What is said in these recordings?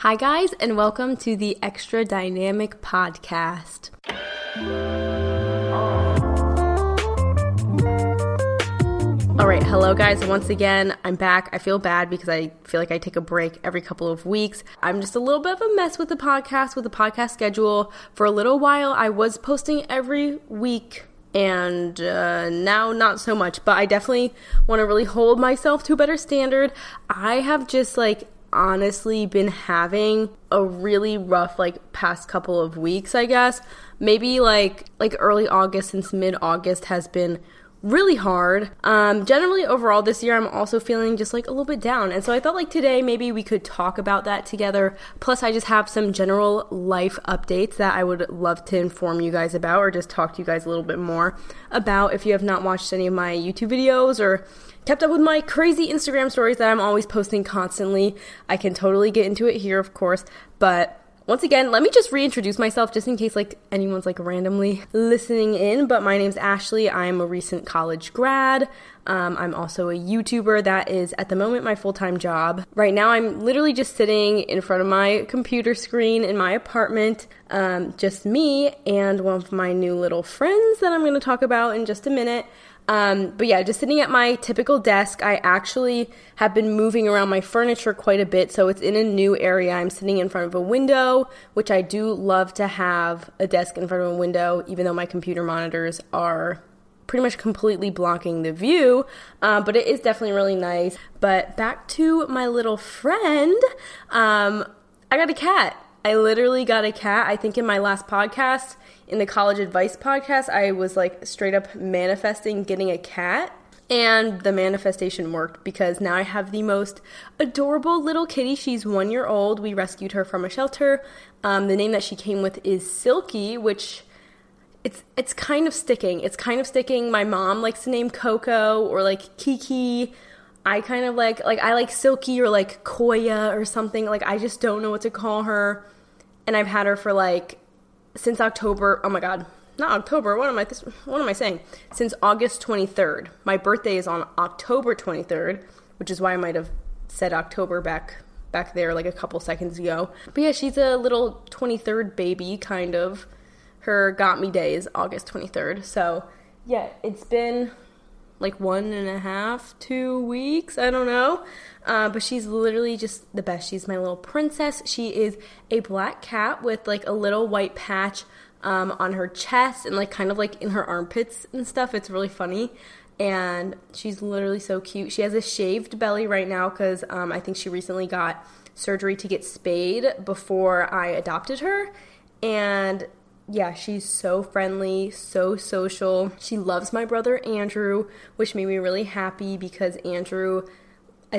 Hi, guys, and welcome to the Extra Dynamic Podcast. All right, hello, guys. Once again, I'm back. I feel bad because I feel like I take a break every couple of weeks. I'm just a little bit of a mess with the podcast, with the podcast schedule. For a little while, I was posting every week and uh, now not so much but i definitely want to really hold myself to a better standard i have just like honestly been having a really rough like past couple of weeks, I guess. Maybe like like early August since mid August has been really hard. Um, generally, overall, this year I'm also feeling just like a little bit down. And so I thought like today maybe we could talk about that together. Plus, I just have some general life updates that I would love to inform you guys about or just talk to you guys a little bit more about if you have not watched any of my YouTube videos or kept up with my crazy Instagram stories that I'm always posting constantly. I can totally get into it here, of course, but once again, let me just reintroduce myself just in case like anyone's like randomly listening in. But my name's Ashley. I'm a recent college grad. Um, I'm also a YouTuber. That is at the moment my full time job. Right now, I'm literally just sitting in front of my computer screen in my apartment, um, just me and one of my new little friends that I'm going to talk about in just a minute. Um, but yeah, just sitting at my typical desk. I actually have been moving around my furniture quite a bit, so it's in a new area. I'm sitting in front of a window, which I do love to have a desk in front of a window, even though my computer monitors are pretty much completely blocking the view, uh, but it is definitely really nice. But back to my little friend, um, I got a cat. I literally got a cat. I think in my last podcast, in the college advice podcast, I was like straight up manifesting getting a cat. And the manifestation worked because now I have the most adorable little kitty. She's one year old. We rescued her from a shelter. Um, the name that she came with is Silky, which it's it's kind of sticking. It's kind of sticking. My mom likes to name Coco or like Kiki. I kind of like like I like Silky or like Koya or something. Like I just don't know what to call her. And I've had her for like since October. Oh my god, not October. What am I? This, what am I saying? Since August 23rd. My birthday is on October 23rd, which is why I might have said October back back there like a couple seconds ago. But yeah, she's a little 23rd baby, kind of. Her got me day is August 23rd. So yeah, it's been like one and a half, two weeks. I don't know. Uh, but she's literally just the best. She's my little princess. She is a black cat with like a little white patch um, on her chest and like kind of like in her armpits and stuff. It's really funny. And she's literally so cute. She has a shaved belly right now because um, I think she recently got surgery to get spayed before I adopted her. And yeah, she's so friendly, so social. She loves my brother Andrew, which made me really happy because Andrew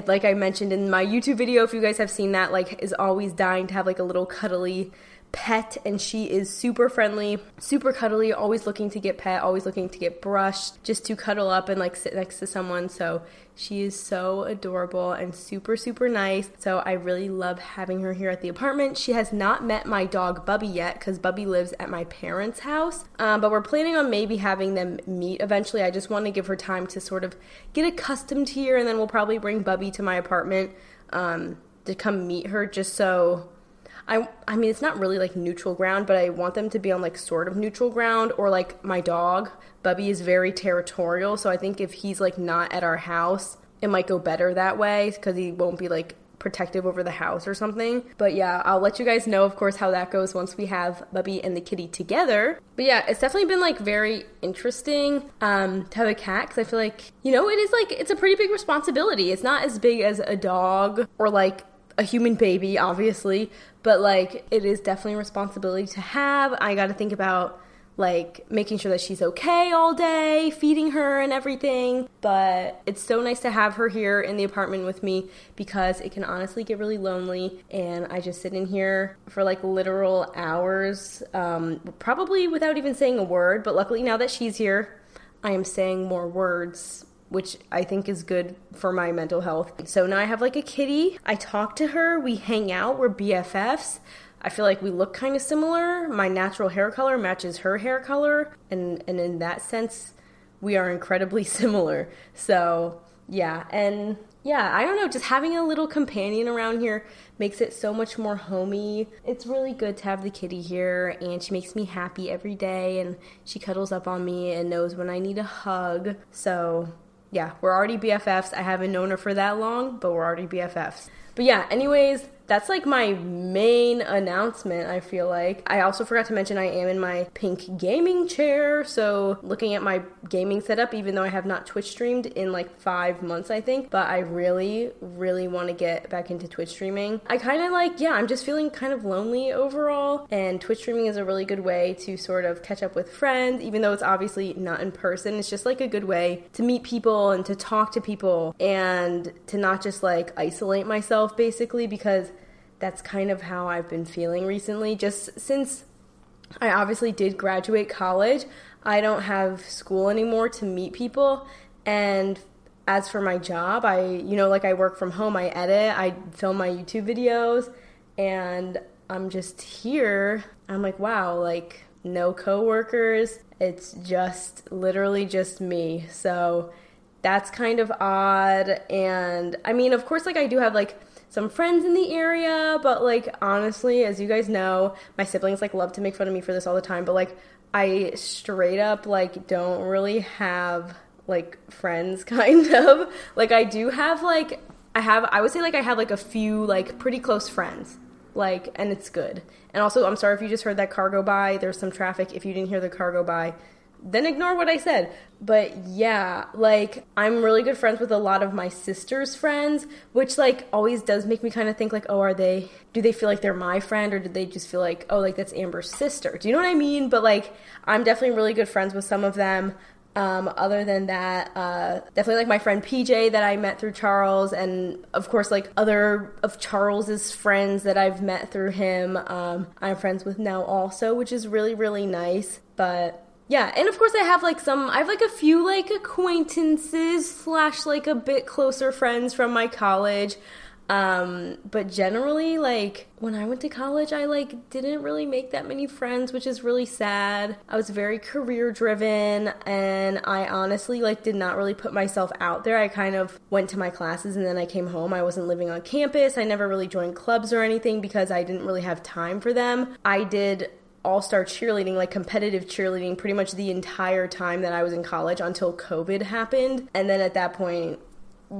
like I mentioned in my YouTube video, if you guys have seen that, like is always dying to have like a little cuddly pet and she is super friendly, super cuddly, always looking to get pet, always looking to get brushed, just to cuddle up and like sit next to someone. So she is so adorable and super, super nice. So I really love having her here at the apartment. She has not met my dog Bubby yet because Bubby lives at my parents' house. Um, but we're planning on maybe having them meet eventually. I just want to give her time to sort of get accustomed here and then we'll probably bring Bubby to my apartment um, to come meet her just so I I mean it's not really like neutral ground, but I want them to be on like sort of neutral ground or like my dog, Bubby is very territorial, so I think if he's like not at our house, it might go better that way cuz he won't be like protective over the house or something. But yeah, I'll let you guys know, of course, how that goes once we have Bubby and the kitty together. But yeah, it's definitely been like very interesting um, to have a cat because I feel like, you know, it is like, it's a pretty big responsibility. It's not as big as a dog or like a human baby, obviously, but like it is definitely a responsibility to have. I got to think about like making sure that she's okay all day, feeding her and everything. But it's so nice to have her here in the apartment with me because it can honestly get really lonely. And I just sit in here for like literal hours, um, probably without even saying a word. But luckily, now that she's here, I am saying more words which I think is good for my mental health. So now I have like a kitty. I talk to her, we hang out, we're BFFs. I feel like we look kind of similar. My natural hair color matches her hair color, and and in that sense, we are incredibly similar. So, yeah, and yeah, I don't know, just having a little companion around here makes it so much more homey. It's really good to have the kitty here, and she makes me happy every day, and she cuddles up on me and knows when I need a hug. So, yeah, we're already BFFs. I haven't known her for that long, but we're already BFFs. But yeah, anyways, that's like my main announcement, I feel like. I also forgot to mention I am in my pink gaming chair, so looking at my gaming setup, even though I have not Twitch streamed in like five months, I think, but I really, really want to get back into Twitch streaming. I kind of like, yeah, I'm just feeling kind of lonely overall, and Twitch streaming is a really good way to sort of catch up with friends, even though it's obviously not in person. It's just like a good way to meet people and to talk to people and to not just like isolate myself basically because that's kind of how I've been feeling recently. Just since I obviously did graduate college, I don't have school anymore to meet people. And as for my job, I, you know, like I work from home, I edit, I film my YouTube videos, and I'm just here. I'm like, wow, like no coworkers. It's just literally just me. So that's kind of odd. And I mean, of course, like I do have like some friends in the area, but like honestly, as you guys know, my siblings like love to make fun of me for this all the time, but like I straight up like don't really have like friends kind of. Like I do have like I have I would say like I have like a few like pretty close friends. Like and it's good. And also I'm sorry if you just heard that car go by. There's some traffic. If you didn't hear the car go by, then ignore what I said. But yeah, like I'm really good friends with a lot of my sister's friends, which like always does make me kind of think like, oh, are they do they feel like they're my friend or do they just feel like, oh, like that's Amber's sister? Do you know what I mean? But like I'm definitely really good friends with some of them. Um, other than that, uh, definitely like my friend PJ that I met through Charles, and of course, like other of Charles's friends that I've met through him. Um, I'm friends with now also, which is really, really nice. But yeah, and of course I have like some I have like a few like acquaintances slash like a bit closer friends from my college. Um, but generally like when I went to college I like didn't really make that many friends, which is really sad. I was very career driven and I honestly like did not really put myself out there. I kind of went to my classes and then I came home. I wasn't living on campus. I never really joined clubs or anything because I didn't really have time for them. I did all star cheerleading, like competitive cheerleading, pretty much the entire time that I was in college until COVID happened. And then at that point,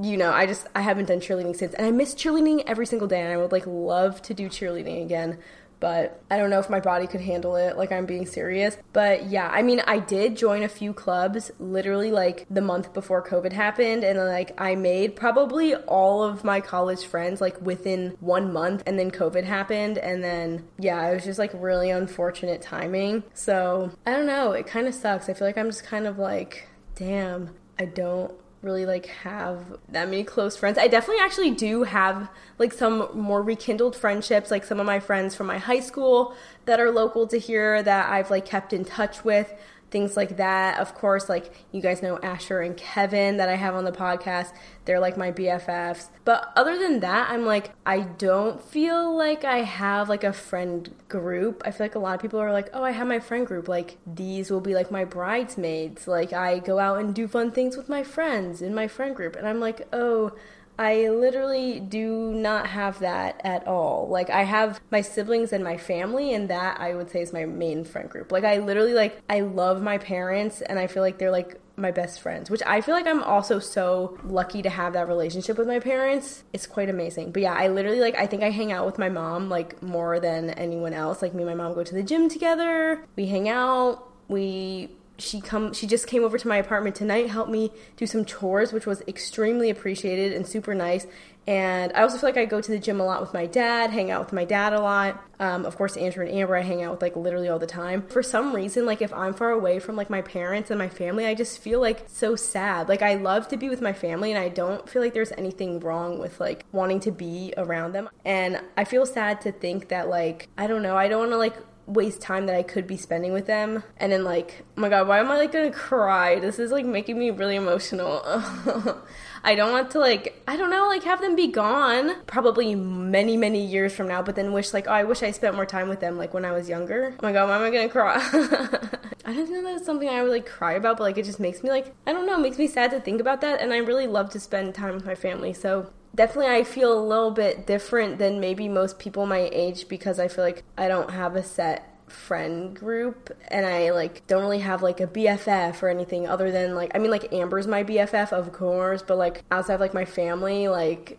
you know, I just I haven't done cheerleading since, and I miss cheerleading every single day, and I would like love to do cheerleading again but I don't know if my body could handle it. Like, I'm being serious. But yeah, I mean, I did join a few clubs literally like the month before COVID happened. And like, I made probably all of my college friends like within one month. And then COVID happened. And then, yeah, it was just like really unfortunate timing. So I don't know. It kind of sucks. I feel like I'm just kind of like, damn, I don't really like have that many close friends. I definitely actually do have like some more rekindled friendships, like some of my friends from my high school that are local to here that I've like kept in touch with things like that. Of course, like you guys know Asher and Kevin that I have on the podcast. They're like my BFFs. But other than that, I'm like, I don't feel like I have like a friend group. I feel like a lot of people are like, oh, I have my friend group. Like, these will be like my bridesmaids. Like, I go out and do fun things with my friends in my friend group. And I'm like, oh, I literally do not have that at all. Like I have my siblings and my family and that I would say is my main friend group. Like I literally like I love my parents and I feel like they're like my best friends, which I feel like I'm also so lucky to have that relationship with my parents. It's quite amazing. But yeah, I literally like I think I hang out with my mom like more than anyone else. Like me and my mom go to the gym together. We hang out. We she come she just came over to my apartment tonight helped me do some chores which was extremely appreciated and super nice. And i also feel like i go to the gym a lot with my dad hang out with my dad a lot. Um, of course andrew and amber i hang out with like literally all the time. For some reason like if i'm far away from like my parents and my family i just feel like so sad. Like i love to be with my family and i don't feel like there's anything wrong with like wanting to be around them. And i feel sad to think that like i don't know i don't want to like waste time that I could be spending with them. And then like, oh my god, why am I like gonna cry? This is like making me really emotional. I don't want to like I don't know like have them be gone probably many many years from now but then wish like oh I wish I spent more time with them like when I was younger. Oh my god, why am I to cry? I don't know that's something I would like cry about, but like it just makes me like I don't know, makes me sad to think about that and I really love to spend time with my family. So definitely I feel a little bit different than maybe most people my age because I feel like I don't have a set friend group and I like don't really have like a BFF or anything other than like I mean like Amber's my BFF of course, but like outside of like my family, like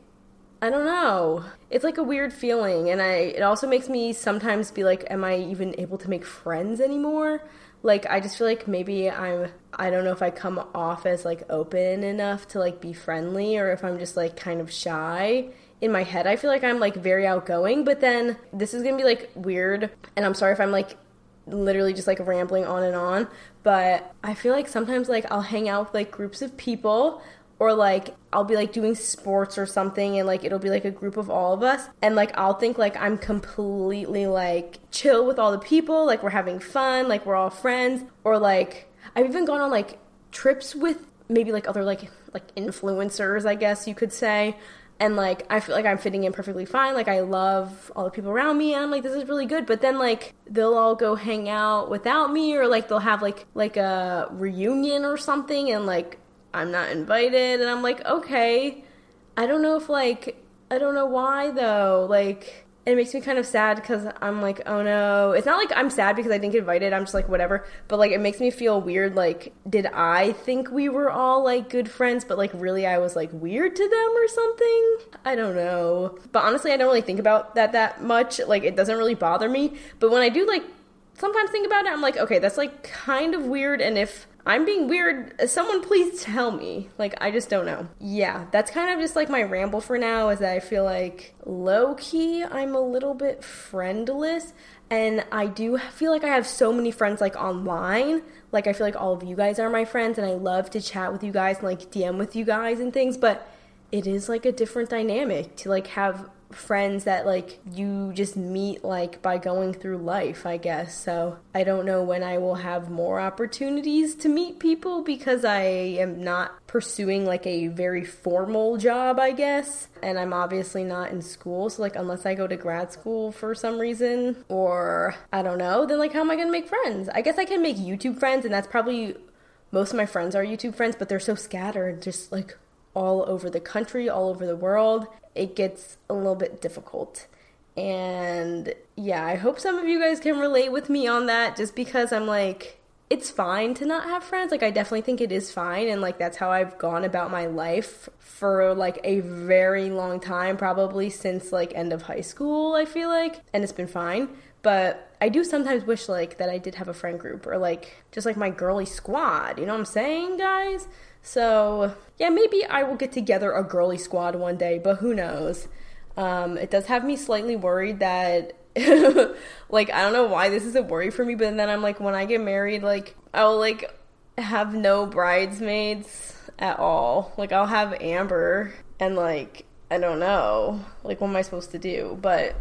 I don't know. It's like a weird feeling and I it also makes me sometimes be like am I even able to make friends anymore? Like I just feel like maybe I'm I don't know if I come off as like open enough to like be friendly or if I'm just like kind of shy in my head I feel like I'm like very outgoing, but then this is going to be like weird and I'm sorry if I'm like literally just like rambling on and on, but I feel like sometimes like I'll hang out with like groups of people or like I'll be like doing sports or something and like it'll be like a group of all of us and like I'll think like I'm completely like chill with all the people, like we're having fun, like we're all friends or like I've even gone on like trips with maybe like other like like influencers, I guess you could say and like I feel like I'm fitting in perfectly fine. Like I love all the people around me, and I'm like this is really good. But then like they'll all go hang out without me, or like they'll have like like a reunion or something, and like I'm not invited, and I'm like okay. I don't know if like I don't know why though. Like it makes me kind of sad because I'm like, oh no. It's not like I'm sad because I didn't get invited. I'm just like, whatever. But like, it makes me feel weird. Like, did I think we were all like good friends, but like, really, I was like weird to them or something? I don't know. But honestly, I don't really think about that that much. Like, it doesn't really bother me. But when I do like sometimes think about it, I'm like, okay, that's like kind of weird. And if I'm being weird. Someone please tell me. Like, I just don't know. Yeah, that's kind of just like my ramble for now is that I feel like low key, I'm a little bit friendless. And I do feel like I have so many friends like online. Like, I feel like all of you guys are my friends, and I love to chat with you guys and like DM with you guys and things. But it is like a different dynamic to like have friends that like you just meet like by going through life, I guess. So I don't know when I will have more opportunities to meet people because I am not pursuing like a very formal job, I guess. And I'm obviously not in school. So like unless I go to grad school for some reason or I don't know, then like how am I to make friends? I guess I can make YouTube friends and that's probably most of my friends are YouTube friends, but they're so scattered, just like all over the country, all over the world it gets a little bit difficult. And yeah, I hope some of you guys can relate with me on that just because I'm like, it's fine to not have friends. Like, I definitely think it is fine. And like, that's how I've gone about my life for like a very long time, probably since like end of high school, I feel like. And it's been fine. But I do sometimes wish like that I did have a friend group or like just like my girly squad. You know what I'm saying, guys? So, yeah, maybe I will get together a girly squad one day, but who knows? Um, it does have me slightly worried that, like, I don't know why this is a worry for me, but then I'm like, when I get married, like, I'll, like, have no bridesmaids at all. Like, I'll have Amber, and, like, I don't know. Like, what am I supposed to do? But,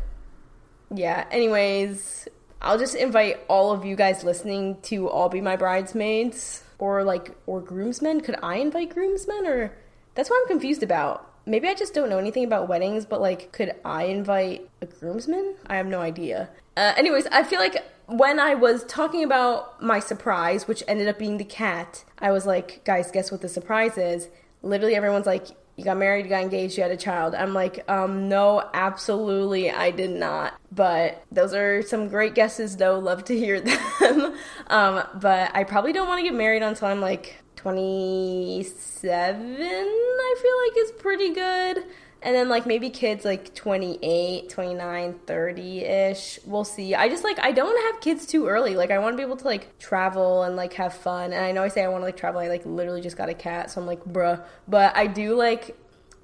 yeah, anyways, I'll just invite all of you guys listening to all be my bridesmaids or like or groomsmen? Could i invite groomsmen or? That's what i'm confused about. Maybe i just don't know anything about weddings but like could i invite a groomsman? I have no idea. Uh, anyways i feel like when i was talking about my surprise which ended up being the cat i was like guys guess what the surprise is? Literally everyone's like you got married, you got engaged, you had a child. I'm like, um, no, absolutely, I did not. But those are some great guesses, though. Love to hear them. um, but I probably don't want to get married until I'm like 27, I feel like is pretty good and then like maybe kids like 28 29 30ish we'll see. I just like i don't want to have kids too early. Like i want to be able to like travel and like have fun. And i know i say i want to like travel i like literally just got a cat so i'm like bruh. But i do like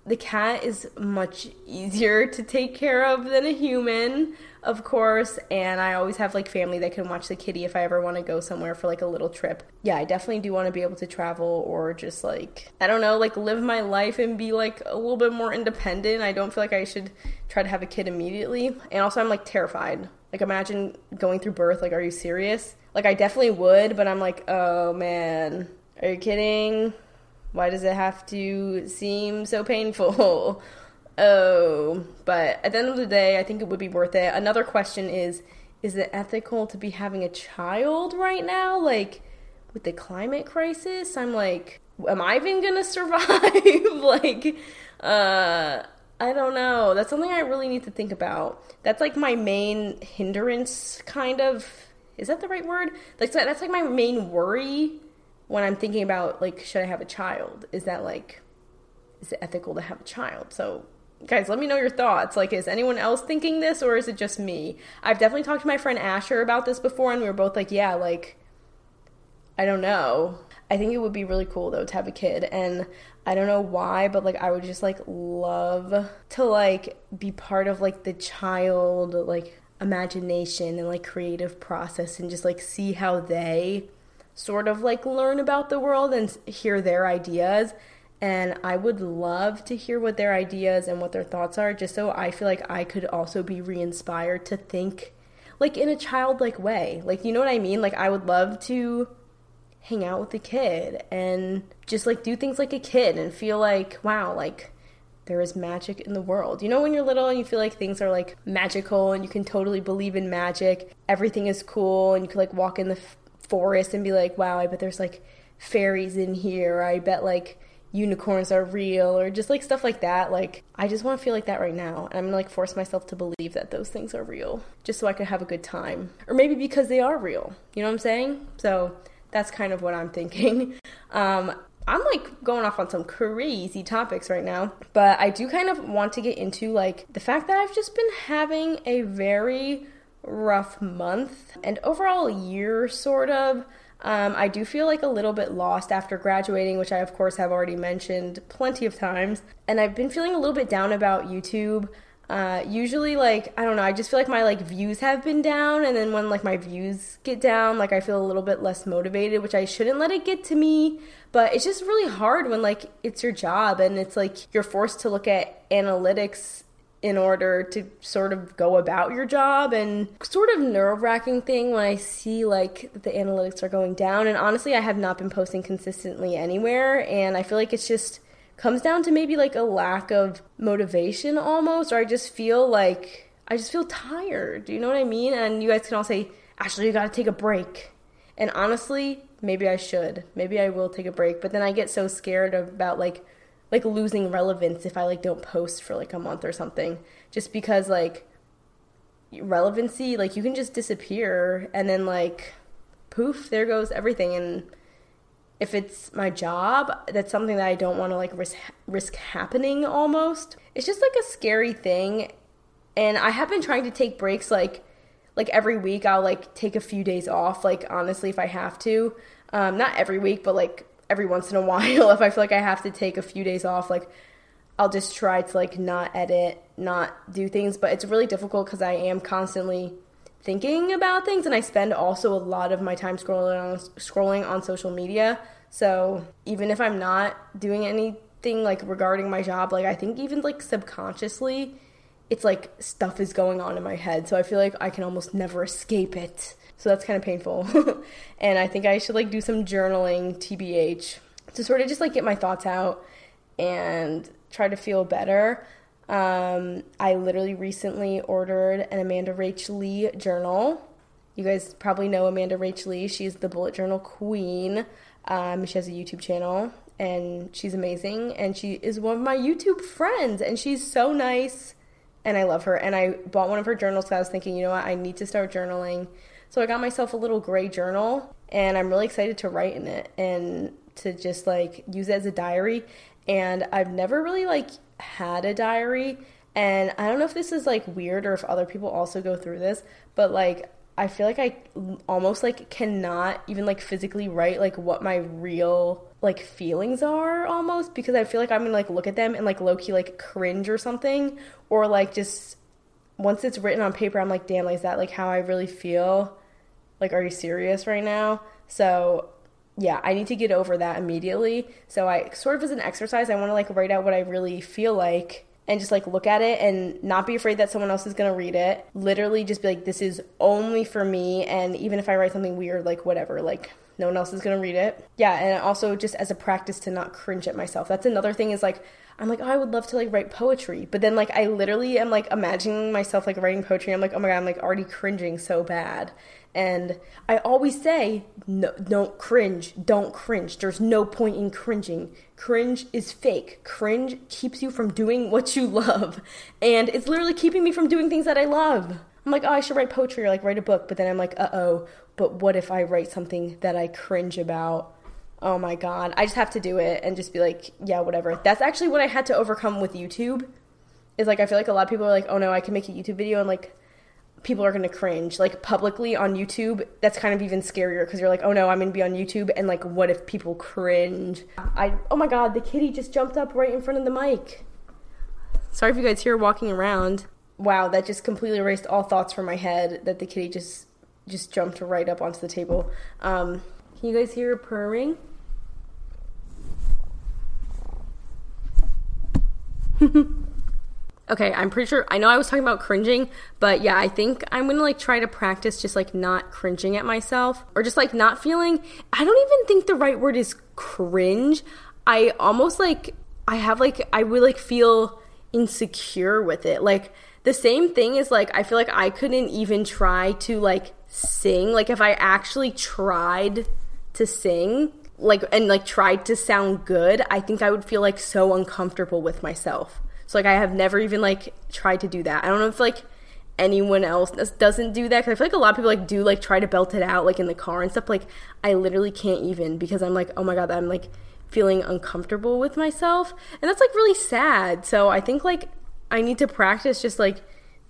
the cat is much easier to take care of than a human of course, and I always have like family that can watch the kitty if I ever want to go somewhere for like a little trip. Yeah, I definitely do want to be able to travel or just like I don't know, like live my life and be like a little bit more independent. I don't feel like I should try to have a kid immediately. And also I'm like terrified. Like imagine going through birth, like are you serious? Like I definitely would, but I'm like, "Oh man, are you kidding? Why does it have to seem so painful?" Oh, but at the end of the day, I think it would be worth it. Another question is is it ethical to be having a child right now? Like, with the climate crisis, I'm like, am I even gonna survive? like, uh, I don't know. That's something I really need to think about. That's like my main hindrance, kind of. Is that the right word? Like, that's like my main worry when I'm thinking about, like, should I have a child? Is that like, is it ethical to have a child? So guys, let me know your thoughts. Like, is anyone else thinking this or is it just me? I've definitely talked to my friend Asher about this before, and we were both like, yeah, like, I don't know. I think it would be really cool though to have a kid, and I don't know why, but like, I would just like love to like be part of like the child, like, imagination and like creative process and just like see how they sort of like learn about the world and hear their ideas and I would love to hear what their ideas and what their thoughts are, just so I feel like I could also be re inspired to think like in a childlike way. Like, you know what I mean? Like, I would love to hang out with a kid and just like do things like a kid and feel like, wow, like there is magic in the world. You know, when you're little and you feel like things are like magical and you can totally believe in magic, everything is cool, and you could like walk in the f- forest and be like, wow, I bet there's like fairies in here. I bet like unicorns are real or just like stuff like that. Like I just want to feel like that right now. And I'm gonna like force myself to believe that those things are real just so I could have a good time. Or maybe because they are real. You know what I'm saying? So that's kind of what I'm thinking. Um, I'm like going off on some crazy topics right now, but I do kind of want to get into like the fact that I've just been having a very rough month and overall year, sort of. Um, I do feel like a little bit lost after graduating, which I, of course, have already mentioned plenty of times. And I've been feeling a little bit down about YouTube. Uh, usually, like, I don't know, I just feel like my, like, views have been down. And then when, like, my views get down, like, I feel a little bit less motivated, which I shouldn't let it get to me. But it's just really hard when, like, it's your job and it's, like, you're forced to look at analytics in order to sort of go about your job and sort of nerve wracking thing when I see like the analytics are going down. And honestly, I have not been posting consistently anywhere. And I feel like it's just comes down to maybe like a lack of motivation almost, or I just feel like I just feel tired. Do you know what I mean? And you guys can all say, Ashley, you gotta take a break. And honestly, maybe I should. Maybe I will take a break. But then I get so scared about like like losing relevance if I like don't post for like a month or something. Just because like relevancy like you can just disappear and then like poof there goes everything. And if it's my job that's something that I don't want to like risk risk happening almost. It's just like a scary thing. And I have been trying to take breaks like like every week I'll like take a few days off like honestly if I have to. Um not every week but like every once in a while if I feel like I have to take a few days off like I'll just try to like not edit, not do things, but it's really difficult cuz I am constantly thinking about things and I spend also a lot of my time scrolling on scrolling on social media. So, even if I'm not doing anything like regarding my job, like I think even like subconsciously it's like stuff is going on in my head. So I feel like I can almost never escape it. So that's kind of painful. and I think I should like do some journaling, TBH, to sort of just like get my thoughts out and try to feel better. Um, I literally recently ordered an Amanda Rach Lee journal. You guys probably know Amanda Rach Lee. She's the bullet journal queen. Um, she has a YouTube channel and she's amazing. And she is one of my YouTube friends and she's so nice and I love her. And I bought one of her journals because I was thinking, you know what, I need to start journaling. So I got myself a little gray journal and I'm really excited to write in it and to just like use it as a diary. And I've never really like had a diary. And I don't know if this is like weird or if other people also go through this, but like I feel like I almost like cannot even like physically write like what my real like feelings are almost because I feel like I'm gonna like look at them and like low key like cringe or something or like just once it's written on paper, I'm like, damn, like, is that like how I really feel? Like, are you serious right now? So, yeah, I need to get over that immediately. So, I sort of as an exercise, I want to like write out what I really feel like and just like look at it and not be afraid that someone else is to read it. Literally just be like, this is only for me. And even if I write something weird, like, whatever, like, no one else is gonna read it. Yeah, and also just as a practice to not cringe at myself. That's another thing is like I'm like, oh, I would love to like write poetry, but then like I literally am like imagining myself like writing poetry. I'm like, oh my god, I'm like already cringing so bad. And I always say, no, don't cringe, don't cringe. There's no point in cringing. Cringe is fake. Cringe keeps you from doing what you love, and it's literally keeping me from doing things that I love. I'm like, oh, I should write poetry or like write a book, but then I'm like, uh oh, but what if I write something that I cringe about? oh my god. I just have to do it and just be like yeah whatever. That's actually what i had to overcome with youtube. Is like i feel like a lot of people are like oh no i can make a youtube video and like people are gonna cringe. Like publicly on youtube that's kind of even scarier because you're like oh no i'm gonna be on youtube and like what if people cringe? I oh my god the kitty just jumped up right in front of the mic. Sorry if you guys hear walking around. Wow that just completely erased all thoughts from my head that the kitty just just jumped right up onto the table um can you guys hear her purring okay, I'm pretty sure. I know I was talking about cringing, but yeah, I think I'm gonna like try to practice just like not cringing at myself or just like not feeling. I don't even think the right word is cringe. I almost like, I have like, I would like feel insecure with it. Like, the same thing is like, I feel like I couldn't even try to like sing. Like, if I actually tried to sing, like and like tried to sound good, I think I would feel like so uncomfortable with myself. So like I have never even like tried to do that. I don't know if like anyone else doesn't do that because I feel like a lot of people like do like try to belt it out like in the car and stuff. Like I literally can't even because I'm like oh my god I'm like feeling uncomfortable with myself and that's like really sad. So I think like I need to practice just like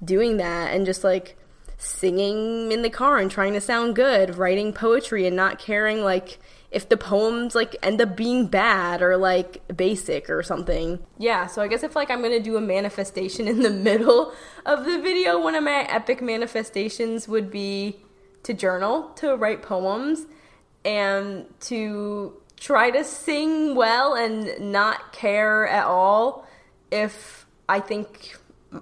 doing that and just like singing in the car and trying to sound good, writing poetry and not caring like if the poems like end up being bad or like basic or something. Yeah, so I guess if like I'm gonna do a manifestation in the middle of the video, one of my epic manifestations would be to journal, to write poems, and to try to sing well and not care at all if I think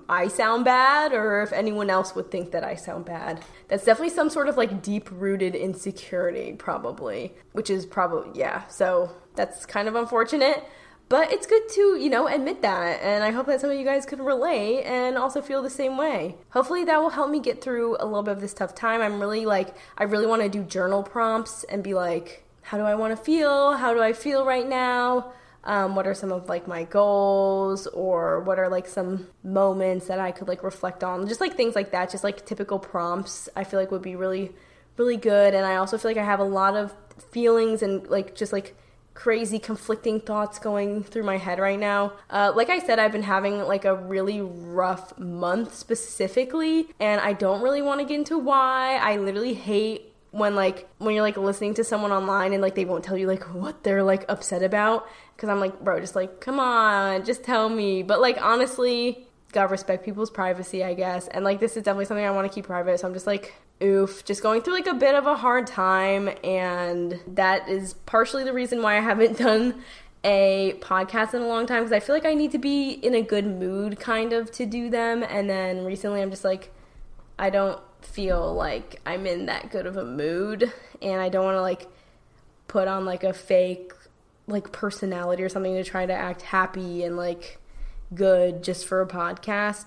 I sound bad or if anyone else would think that I sound bad. That's definitely some sort of like deep rooted insecurity, probably, which is probably, yeah. So that's kind of unfortunate, but it's good to, you know, admit that. And I hope that some of you guys could relate and also feel the same way. Hopefully that will help me get through a little bit of this tough time. I'm really like, I really want to do journal prompts and be like, how do I want to feel? How do I feel right now? Um, what are some of like my goals or what are like some moments that i could like reflect on just like things like that just like typical prompts i feel like would be really really good and i also feel like i have a lot of feelings and like just like crazy conflicting thoughts going through my head right now. Uh, like I said, I've been having like a really rough month specifically, and I don't really want to get into why. I literally hate when like when you're like listening to someone online and like they won't tell you like what they're like upset about because i'm like bro just like come on just tell me. But like honestly gotta respect people's privacy i guess. And like this is definitely something i want to keep private. So i'm just like oof just going through like a bit of a hard time. And that is partially the reason why i haven't done a podcast in a long time because i feel like i need to be in a good mood kind of to do them. And then recently i'm just like i don't feel like I'm in that good of a mood and I don't want to like put on like a fake like personality or something to try to act happy and like good just for a podcast.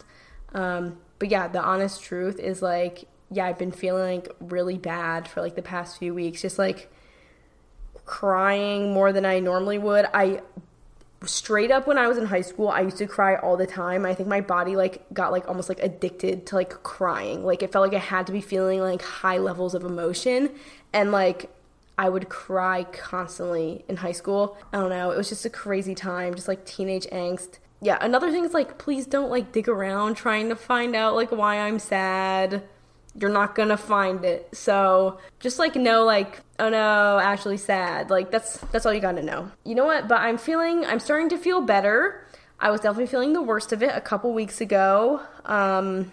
Um, but yeah, the honest truth is like, yeah, I've been feeling like really bad for like the past few weeks, just like crying more than I normally would. I straight up when I was in high school, I used to cry all the time. I think my body like got like almost like addicted to like crying. Like it felt like I had to be feeling like high levels of emotion and like I would cry constantly in high school. I don't know, it was just a crazy time, just like teenage angst. Yeah, another thing is like please don't like dig around trying to find out like why I'm sad you're not gonna find it. So just like know like, oh no, Ashley's sad. Like that's that's all you gotta know. You know what? But I'm feeling I'm starting to feel better. I was definitely feeling the worst of it a couple weeks ago. Um,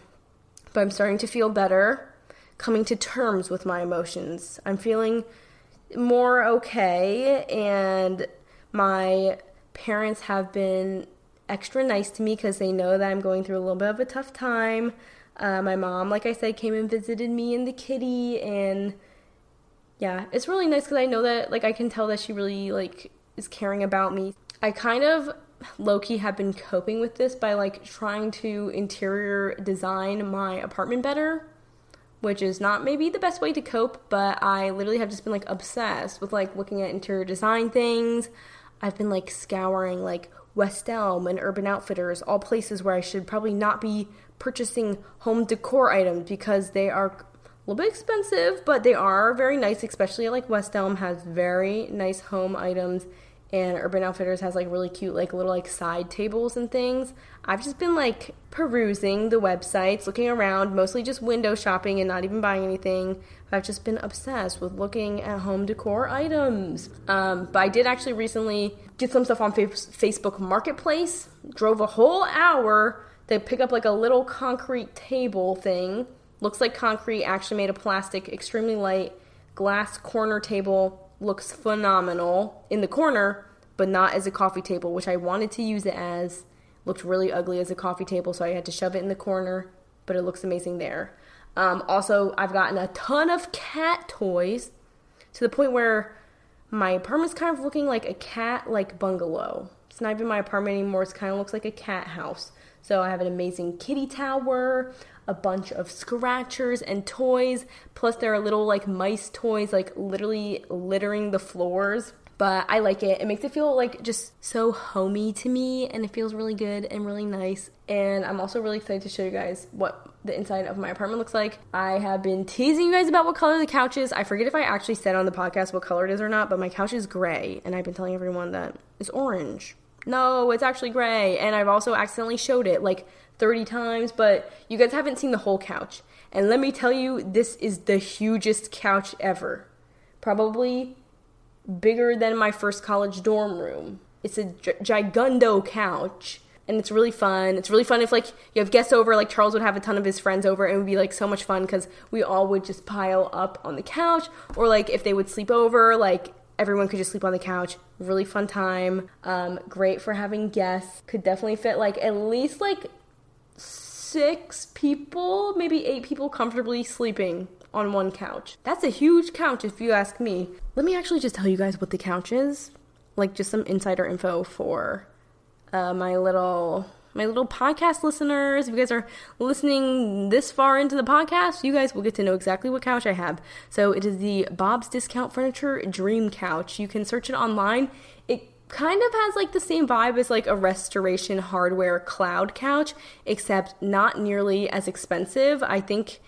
but I'm starting to feel better, coming to terms with my emotions. I'm feeling more okay and my parents have been extra nice to me because they know that I'm going through a little bit of a tough time. Uh, my mom, like I said, came and visited me and the kitty, and yeah, it's really nice because I know that like I can tell that she really like is caring about me. I kind of low key have been coping with this by like trying to interior design my apartment better, which is not maybe the best way to cope, but I literally have just been like obsessed with like looking at interior design things. I've been like scouring like West Elm and Urban Outfitters, all places where I should probably not be purchasing home decor items because they are a little bit expensive, but they are very nice, especially like West Elm has very nice home items and Urban Outfitters has like really cute like little like side tables and things. I've just been like perusing the websites, looking around, mostly just window shopping and not even buying anything. I've just been obsessed with looking at home decor items. Um, but I did actually recently get some stuff on Facebook Marketplace. Drove a whole hour to pick up like a little concrete table thing. Looks like concrete, actually made of plastic, extremely light, glass corner table looks phenomenal in the corner, but not as a coffee table, which I wanted to use it as. Looked really ugly as a coffee table, so I had to shove it in the corner, but it looks amazing there. Um, also, I've gotten a ton of cat toys to the point where my apartment's kind of looking like a cat like bungalow. It's not even my apartment anymore, it kind of looks like a cat house. So I have an amazing kitty tower, a bunch of scratchers and toys. Plus, there are little like mice toys, like literally littering the floors. But I like it. It makes it feel like just so homey to me, and it feels really good and really nice. And I'm also really excited to show you guys what the inside of my apartment looks like. I have been teasing you guys about what color the couch is. I forget if I actually said on the podcast what color it is or not, but my couch is gray, and I've been telling everyone that it's orange. No, it's actually gray. And I've also accidentally showed it like 30 times, but you guys haven't seen the whole couch. And let me tell you, this is the hugest couch ever. Probably bigger than my first college dorm room. It's a gi- gigundo couch. And it's really fun. It's really fun if like you have guests over, like Charles would have a ton of his friends over, and it would be like so much fun because we all would just pile up on the couch. Or like if they would sleep over, like everyone could just sleep on the couch. Really fun time. Um, great for having guests. Could definitely fit like at least like six people, maybe eight people comfortably sleeping on one couch. That's a huge couch if you ask me. Let me actually just tell you guys what the couch is. Like just some insider info for uh, my little my little podcast listeners. If you guys are listening this far into the podcast, you guys will get to know exactly what couch I have. So it is the Bob's Discount Furniture Dream Couch. You can search it online. It kind of has like the same vibe as like a restoration hardware cloud couch, except not nearly as expensive. I think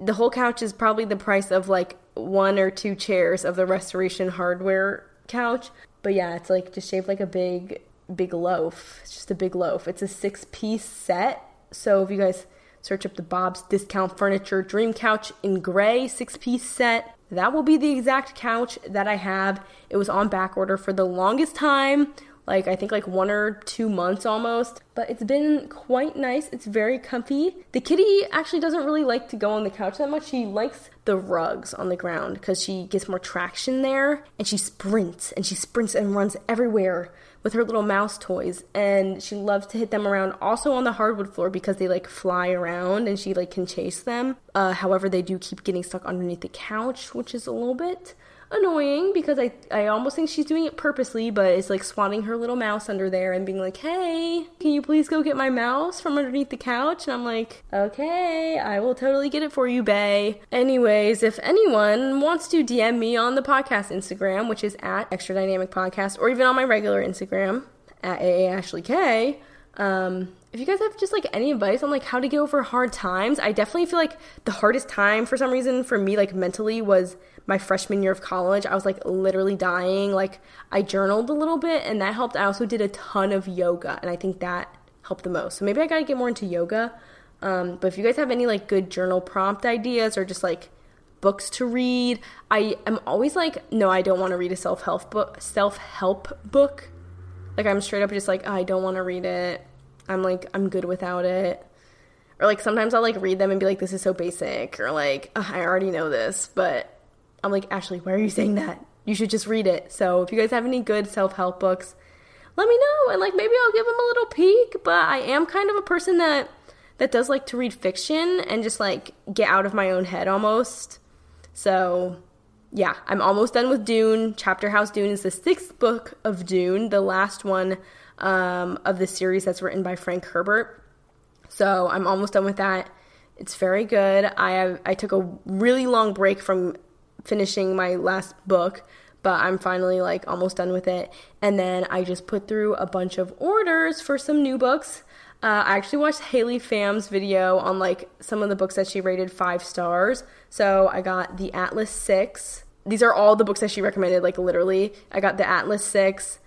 the whole couch is probably the price of like one or two chairs of the restoration hardware couch. But yeah, it's like just shaped like a big, big loaf. It's just a big loaf. It's a six piece set. So if you guys search up the Bob's Discount Furniture Dream Couch in gray, six piece set, that will be the exact couch that I have. It was on back order for the longest time, like I think like one or two months almost, but it's been quite nice. It's very comfy. The kitty actually doesn't really like to go on the couch that much. She likes the rugs on the ground because she gets more traction there and she sprints and she sprints and runs everywhere with her little mouse toys and she loves to hit them around also on the hardwood floor because they like fly around and she like can chase them. Uh, however they do keep getting stuck underneath the couch which is a little bit annoying because I, I almost think she's doing it purposely, but it's like swatting her little mouse under there and being like, hey, can you please go get my mouse from underneath the couch? And I'm like, okay, I will totally get it for you, Bay. Anyways, if anyone wants to DM me on the podcast Instagram, which is at Extra Dynamic Podcast, or even on my regular Instagram at AA Ashley K, um, if you guys have just like any advice on like how to get over hard times, I definitely feel like the hardest time for some reason for me, like mentally, was my freshman year of college. I was like literally dying. Like I journaled a little bit and that helped. I also did a ton of yoga and I think that helped the most. So maybe I gotta get more into yoga. Um, but if you guys have any like good journal prompt ideas or just like books to read, I am always like, no, I don't want to read a self help book. Self help book. Like I'm straight up just like, oh, I don't want to read it. I'm like, I'm good without it. Or like sometimes I'll like read them and be like, this is so basic. Or like, I already know this, but I'm like, Ashley, why are you saying that? You should just read it. So if you guys have any good self help books, let me know and like maybe I'll give them a little peek. But I am kind of a person that that does like to read fiction and just like get out of my own head almost. So yeah, I'm almost done with Dune. Chapter House Dune is the sixth book of Dune, the last one um, of the series that's written by Frank Herbert. So I'm almost done with that. It's very good. I I took a really long break from finishing my last book, but I'm finally like almost done with it. And then I just put through a bunch of orders for some new books. Uh, I actually watched Haley Pham's video on like some of the books that she rated five stars. So I got the Atlas Six. These are all the books that she recommended, like literally. I got the Atlas Six,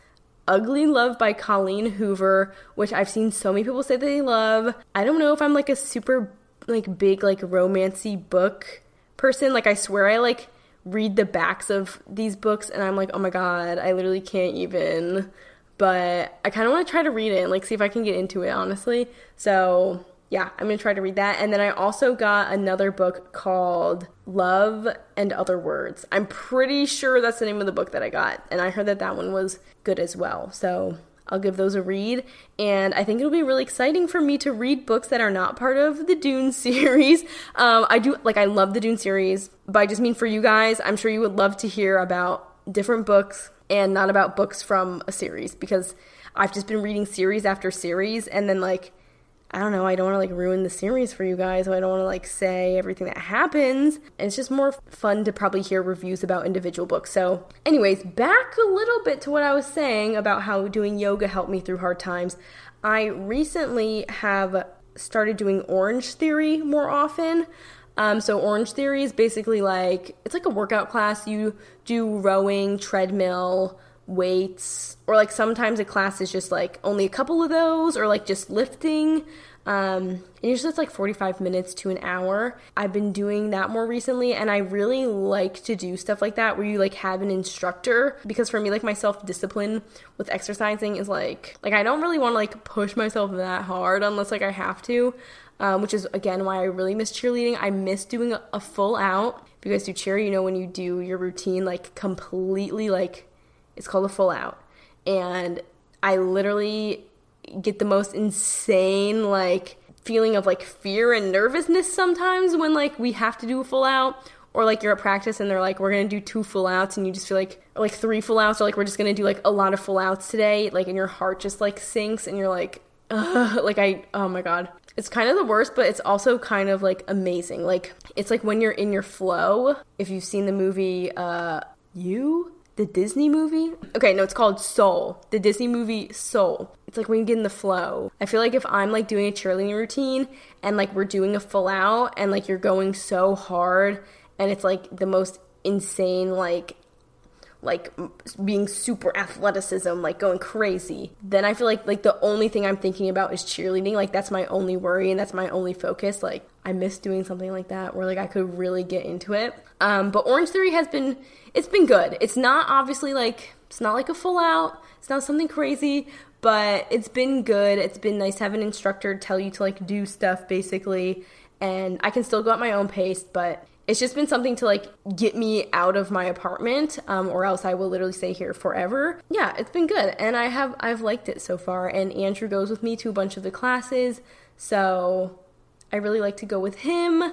Ugly Love by Colleen Hoover, which I've seen so many people say they love. I don't know if I'm like a super like big like romancy book person. Like I swear I like read the backs of these books and I'm like, "Oh my god, I literally can't even." But I kind of want to try to read it and like see if I can get into it, honestly. So, yeah, I'm going to try to read that. And then I also got another book called Love and Other Words. I'm pretty sure that's the name of the book that I got. And I heard that that one was good as well. So I'll give those a read. And I think it'll be really exciting for me to read books that are not part of the Dune series. Um, I do, like, I love the Dune series, but I just mean for you guys, I'm sure you would love to hear about different books and not about books from a series because I've just been reading series after series and then, like, I don't know, I don't want to like ruin the series for you guys, so I don't want to like say everything that happens. And it's just more fun to probably hear reviews about individual books. So, anyways, back a little bit to what I was saying about how doing yoga helped me through hard times. I recently have started doing Orange Theory more often. Um, so Orange Theory is basically like it's like a workout class. You do rowing, treadmill, weights, or like sometimes a class is just like only a couple of those, or like just lifting. Um, and usually it's like 45 minutes to an hour. I've been doing that more recently, and I really like to do stuff like that where you like have an instructor because for me, like my self discipline with exercising is like, like I don't really want to like push myself that hard unless like I have to. Um, which is again why I really miss cheerleading. I miss doing a, a full out. If you guys do cheer, you know when you do your routine like completely like it's called a full out. And I literally get the most insane like feeling of like fear and nervousness sometimes when like we have to do a full out or like you're at practice and they're like we're gonna do two full outs and you just feel like like three full outs or like we're just gonna do like a lot of full outs today like and your heart just like sinks and you're like Ugh, like I oh my god. It's kind of the worst but it's also kind of like amazing. Like it's like when you're in your flow if you've seen the movie uh you the Disney movie. Okay, no, it's called Soul. The Disney movie Soul. It's like when you get in the flow. I feel like if I'm like doing a cheerleading routine and like we're doing a full out and like you're going so hard and it's like the most insane like like being super athleticism like going crazy then i feel like like the only thing i'm thinking about is cheerleading like that's my only worry and that's my only focus like i miss doing something like that where like i could really get into it. Um but orange theory has been it's been good. It's not obviously like it's not like a full out it's not something crazy but it's been good. It's been nice to have an instructor tell you to like do stuff basically. And i can still go at my own pace but it's just been something to like get me out of my apartment um, or else i will literally stay here forever. Yeah it's been good. And i have i've liked it so far. And andrew goes with me to a bunch of the classes. So i really like to go with him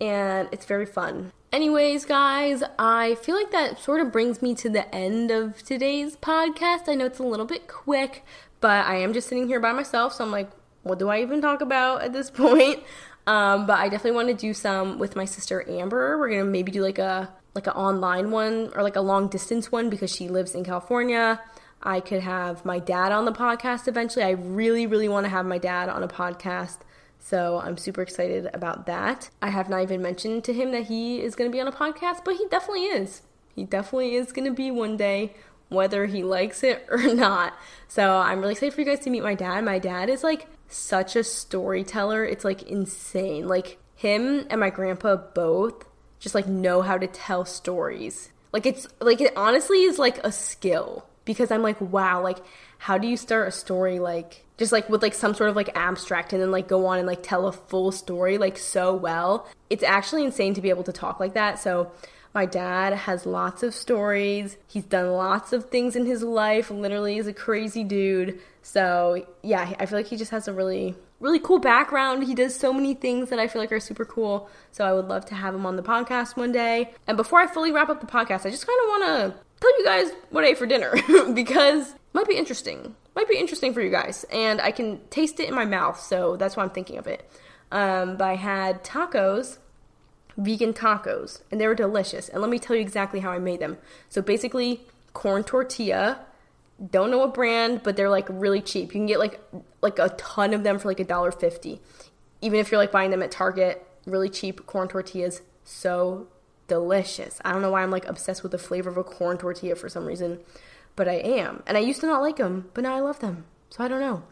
and it's very fun anyways guys i feel like that sort of brings me to the end of today's podcast i know it's a little bit quick but i am just sitting here by myself so i'm like what do i even talk about at this point um, but I definitely want to do some with my sister Amber. We're gonna maybe do like a like an online one or like a long distance one because she lives in California. I could have my dad on the podcast eventually. I really, really want to have my dad on a podcast. So I'm super excited about that. I have not even mentioned to him that he is going to be on a podcast, but he definitely is. He definitely is going to be one day, whether he likes it or not. So I'm really excited for you guys to meet my dad. My dad is like such a storyteller. It's like insane. Like him and my grandpa both just like know how to tell stories. Like it's like it honestly is like a skill because I'm like, wow, like how do you start a story like just like with like some sort of like abstract and then like go on and like tell a full story like so well. It's actually insane to be able to talk like that. So my dad has lots of stories. He's done lots of things in his life. Literally is a crazy dude. So, yeah, I feel like he just has a really really cool background. He does so many things that I feel like are super cool. So I would love to have him on the podcast one day. And before I fully wrap up the podcast, I just kind of want to tell you guys what I ate for dinner because it might be interesting. Might be interesting for you guys. And I can taste it in my mouth, so that's why I'm thinking of it. Um, but I had tacos, vegan tacos, and they were delicious. And let me tell you exactly how I made them. So basically, corn tortilla. Don't know what brand, but they're like really cheap. You can get like like a ton of them for like a dollar fifty. Even if you're like buying them at Target, really cheap corn tortillas, so delicious. I don't know why I'm like obsessed with the flavor of a corn tortilla for some reason, but I am. And I used to not like them, but now I love them. So I don't know.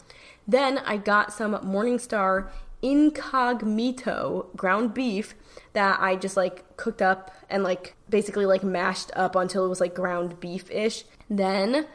Then I got some Morningstar Incogmeato ground beef that I just like cooked up and like basically like mashed up until it was like ground beef ish. Then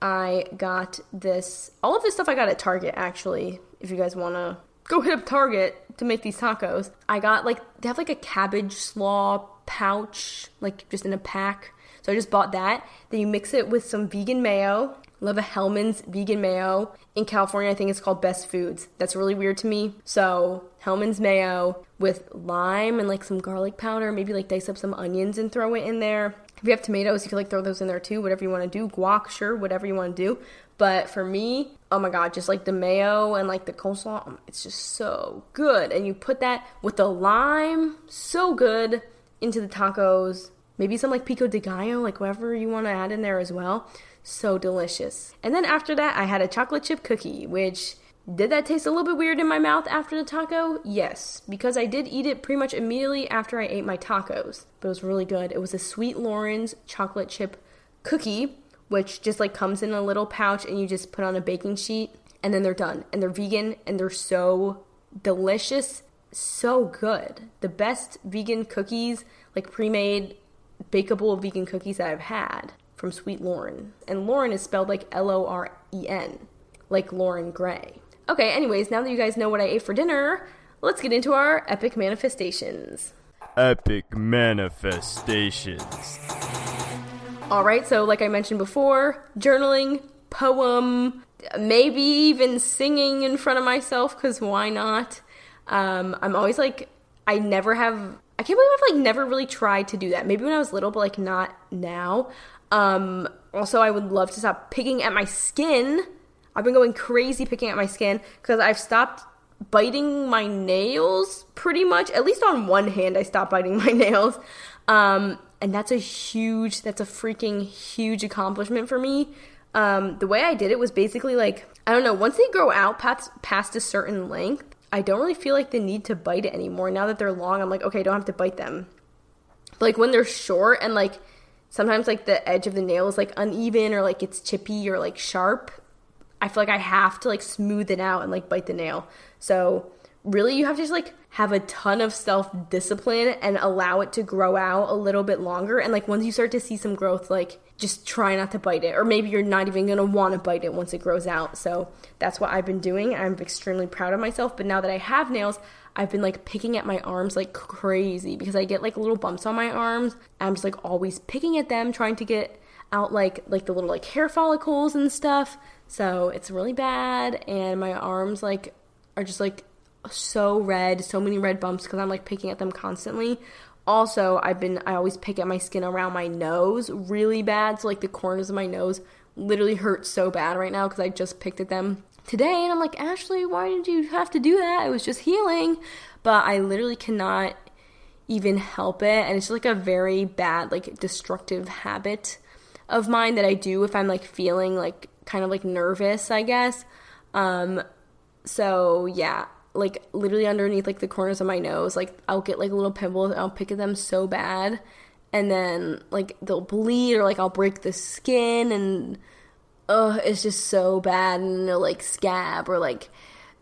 I got this, all of this stuff I got at Target actually, if you guys want to go hit up Target to make these tacos. I got like, they have like a cabbage slaw pouch, like just in a pack. So I just bought that. Then you mix it with some vegan mayo. Love a Hellmann's vegan mayo. In California, I think it's called Best Foods. That's really weird to me. So Hellmann's mayo with lime and like some garlic powder. Maybe like dice up some onions and throw it in there. If you have tomatoes, you can like throw those in there too. Whatever you want to do. Guac, sure, whatever you want to do. But for me, oh my god, just like the mayo and like the coleslaw, um, it's just so good. And you put that with the lime, so good into the tacos. Maybe some like pico de gallo, like whatever you want to add in there as well. So delicious. And then after that, I had a chocolate chip cookie, which did that taste a little bit weird in my mouth after the taco? Yes, because I did eat it pretty much immediately after I ate my tacos. But it was really good. It was a Sweet Loren's chocolate chip cookie, which just like comes in a little pouch and you just put on a baking sheet and then they're done. And they're vegan and they're so delicious, so good. The best vegan cookies, like pre-made bakeable vegan cookies that I've had from Sweet Loren. And Loren is spelled like L O R E N, like Loren Gray. Okay, anyways, now that you guys know what I ate for dinner, let's get into our epic manifestations. Epic manifestations. All right, so like I mentioned before, journaling, poem, maybe even singing in front of myself because why not? Um, I'm always like, I never have, I can't believe I've like never really tried to do that. Maybe when I was little, but like not now. Um, also, I would love to stop picking at my skin. I've been going crazy picking at my skin because I've stopped biting my nails pretty much. At least on one hand, I stopped biting my nails. Um, and that's a huge, that's a freaking huge accomplishment for me. Um, the way I did it was basically like, I don't know, once they grow out past, past a certain length, I don't really feel like the need to bite it anymore. Now that they're long, I'm like, okay, I don't have to bite them. But like when they're short and like sometimes like the edge of the nail is like uneven or like it's chippy or like sharp, I feel like I have to like smooth it out and like bite the nail. So really you have to just like have a ton of self discipline and allow it to grow out a little bit longer and like once you start to see some growth like just try not to bite it or maybe you're not even going to want to bite it once it grows out. So that's what i've been doing. I'm extremely proud of myself but now that i have nails i've been like picking at my arms like crazy because i get like little bumps on my arms. I'm just like always picking at them trying to get out like like the little like hair follicles and stuff. So it's really bad and my arms like are just like so red, so many red bumps because I'm like picking at them constantly. Also, I've been I always pick at my skin around my nose really bad, so like the corners of my nose literally hurt so bad right now because I just picked at them today and I'm like, "Ashley, why did you have to do that? It was just healing." But I literally cannot even help it and it's just like a very bad like destructive habit of mine that I do if I'm like feeling like kind of like nervous, I guess. Um so yeah, like literally underneath like the corners of my nose. Like I'll get like little pimples and I'll pick at them so bad. And then like they'll bleed or like I'll break the skin and oh it's just so bad and they'll like scab or like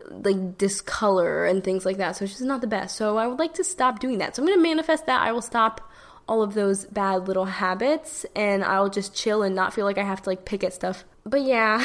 like discolor and things like that. So it's just not the best. So I would like to stop doing that. So I'm gonna manifest that I will stop all of those bad little habits and I'll just chill and not feel like I have to like pick at stuff. But yeah,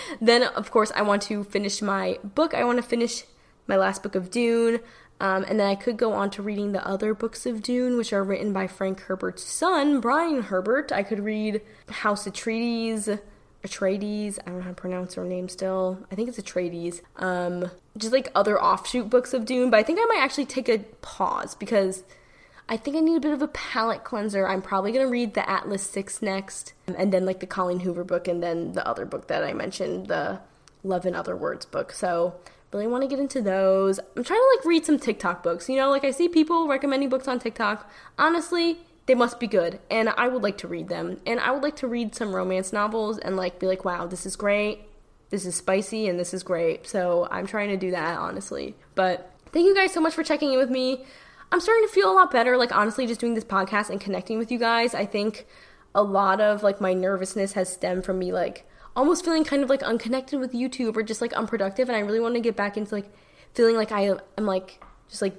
then of course I want to finish my book. I want to finish my last book of Dune. Um, and then I could go on to reading the other books of Dune, which are written by Frank Herbert's son, Brian Herbert. I could read House Atreides, Atreides. I don't know how to pronounce her name still. I think it's Atreides. Um, just like other offshoot books of Dune, but I think I might actually take a pause because I think I need a bit of a palate cleanser. I'm probably gonna read the Atlas Six next, and then like the Colleen Hoover book, and then the other book that I mentioned, the Love in Other Words book. So really want to get into those. I'm trying to like read some TikTok books. You know, like I see people recommending books on TikTok. Honestly, they must be good, and I would like to read them. And I would like to read some romance novels and like be like, wow, this is great. This is spicy and this is great. So I'm trying to do that honestly. But thank you guys so much for checking in with me. I'm starting to feel a lot better, like honestly, just doing this podcast and connecting with you guys. I think a lot of like my nervousness has stemmed from me like almost feeling kind of like unconnected with YouTube or just like unproductive. And I really want to get back into like feeling like I am like just like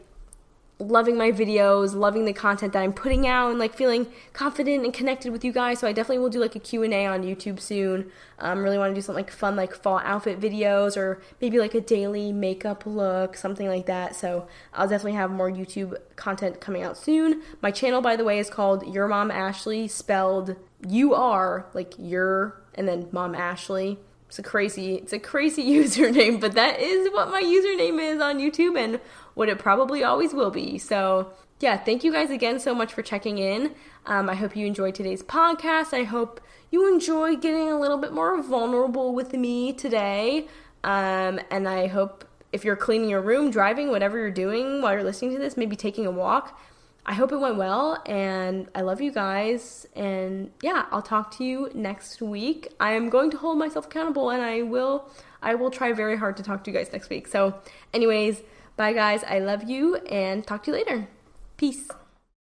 loving my videos, loving the content that I'm putting out, and like feeling confident and connected with you guys. So I definitely will do like a Q&A on YouTube soon. Um, really want to do something like fun, like fall outfit videos, or maybe like a daily makeup look, something like that. So I'll definitely have more YouTube content coming out soon. My channel, by the way, is called Your Mom Ashley, spelled U R like your and then Mom Ashley. It's a crazy, it's a crazy username, but that is what my username is on YouTube and what it probably always will be. So, yeah, thank you guys again so much for checking in. Um, I hope you enjoyed today's podcast. I hope you enjoy getting a little bit more vulnerable with me today. Um, and I hope if you're cleaning your room, driving, whatever you're doing while you're listening to this, maybe taking a walk, I hope it went well and I love you guys. And yeah, I'll talk to you next week. I am going to hold myself accountable and I will I will try very hard to talk to you guys next week. So, anyways, bye guys. I love you and talk to you later. Peace.